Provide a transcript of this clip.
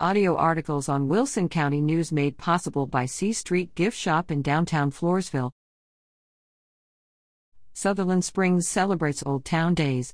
Audio articles on Wilson County News made possible by C Street Gift Shop in downtown Floresville. Sutherland Springs celebrates Old Town Days.